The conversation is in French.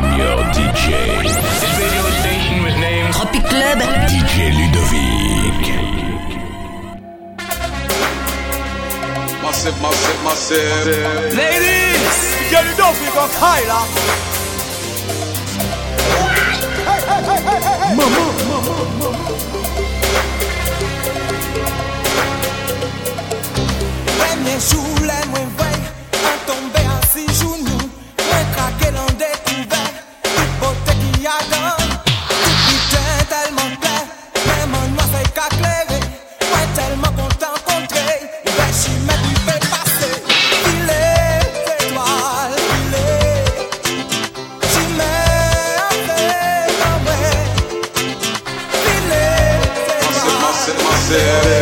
your DJ. This radio station Tropic Club DJ Ludovic. Massive, massive, massive. Ladies, DJ Ludovic en là. Maman, maman, maman. there.